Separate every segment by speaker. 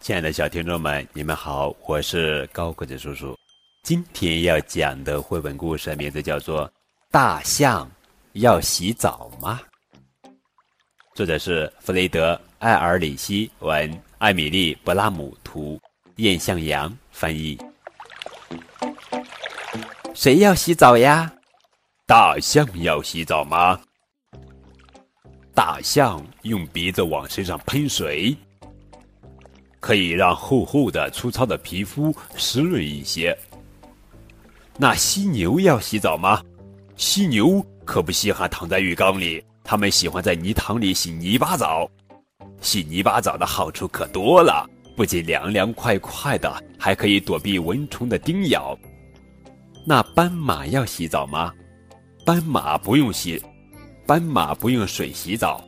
Speaker 1: 亲爱的小听众们，你们好，我是高个子叔叔。今天要讲的绘本故事名字叫做《大象要洗澡吗》，作者是弗雷德·艾尔里希文，艾米丽·布拉姆图，燕向阳翻译。谁要洗澡呀？大象要洗澡吗？大象用鼻子往身上喷水。可以让厚厚的、粗糙的皮肤湿润一些。那犀牛要洗澡吗？犀牛可不稀罕躺在浴缸里，它们喜欢在泥塘里洗泥巴澡。洗泥巴澡的好处可多了，不仅凉凉快快的，还可以躲避蚊虫的叮咬。那斑马要洗澡吗？斑马不用洗，斑马不用水洗澡，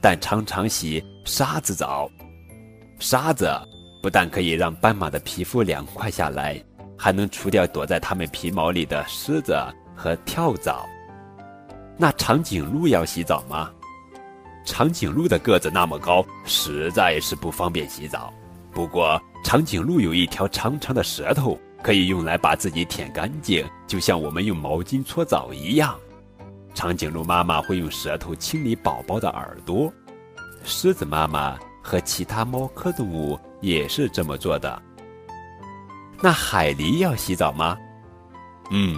Speaker 1: 但常常洗沙子澡。沙子不但可以让斑马的皮肤凉快下来，还能除掉躲在它们皮毛里的虱子和跳蚤。那长颈鹿要洗澡吗？长颈鹿的个子那么高，实在是不方便洗澡。不过，长颈鹿有一条长长的舌头，可以用来把自己舔干净，就像我们用毛巾搓澡一样。长颈鹿妈妈会用舌头清理宝宝的耳朵，狮子妈妈。和其他猫科动物也是这么做的。那海狸要洗澡吗？嗯，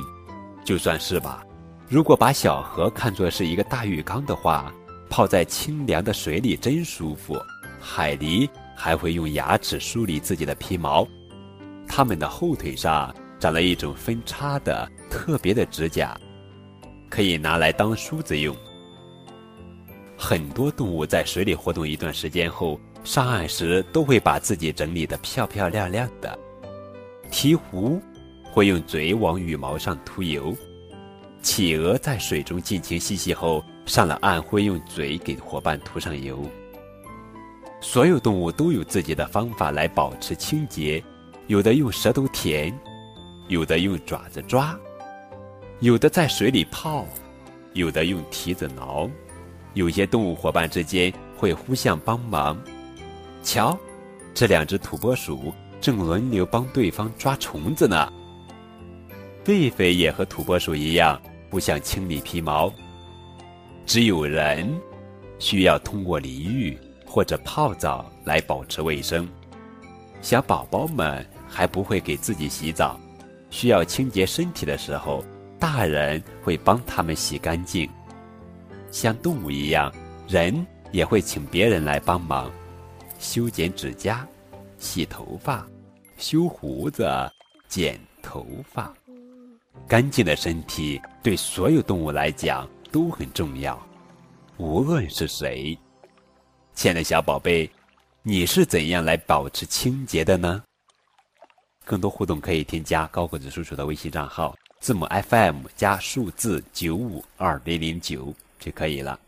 Speaker 1: 就算是吧。如果把小河看作是一个大浴缸的话，泡在清凉的水里真舒服。海狸还会用牙齿梳理自己的皮毛，它们的后腿上长了一种分叉的特别的指甲，可以拿来当梳子用。很多动物在水里活动一段时间后，上岸时都会把自己整理得漂漂亮亮的。鹈鹕会用嘴往羽毛上涂油，企鹅在水中尽情嬉戏后，上了岸会用嘴给伙伴涂上油。所有动物都有自己的方法来保持清洁，有的用舌头舔，有的用爪子抓，有的在水里泡，有的用蹄子挠。有些动物伙伴之间会互相帮忙。瞧，这两只土拨鼠正轮流帮对方抓虫子呢。狒狒也和土拨鼠一样，互相清理皮毛。只有人需要通过淋浴或者泡澡来保持卫生。小宝宝们还不会给自己洗澡，需要清洁身体的时候，大人会帮他们洗干净。像动物一样，人也会请别人来帮忙，修剪指甲、洗头发、修胡子、剪头发。干净的身体对所有动物来讲都很重要，无论是谁。亲爱的小宝贝，你是怎样来保持清洁的呢？更多互动可以添加高个子叔叔的微信账号，字母 FM 加数字九五二零零九。就可以了。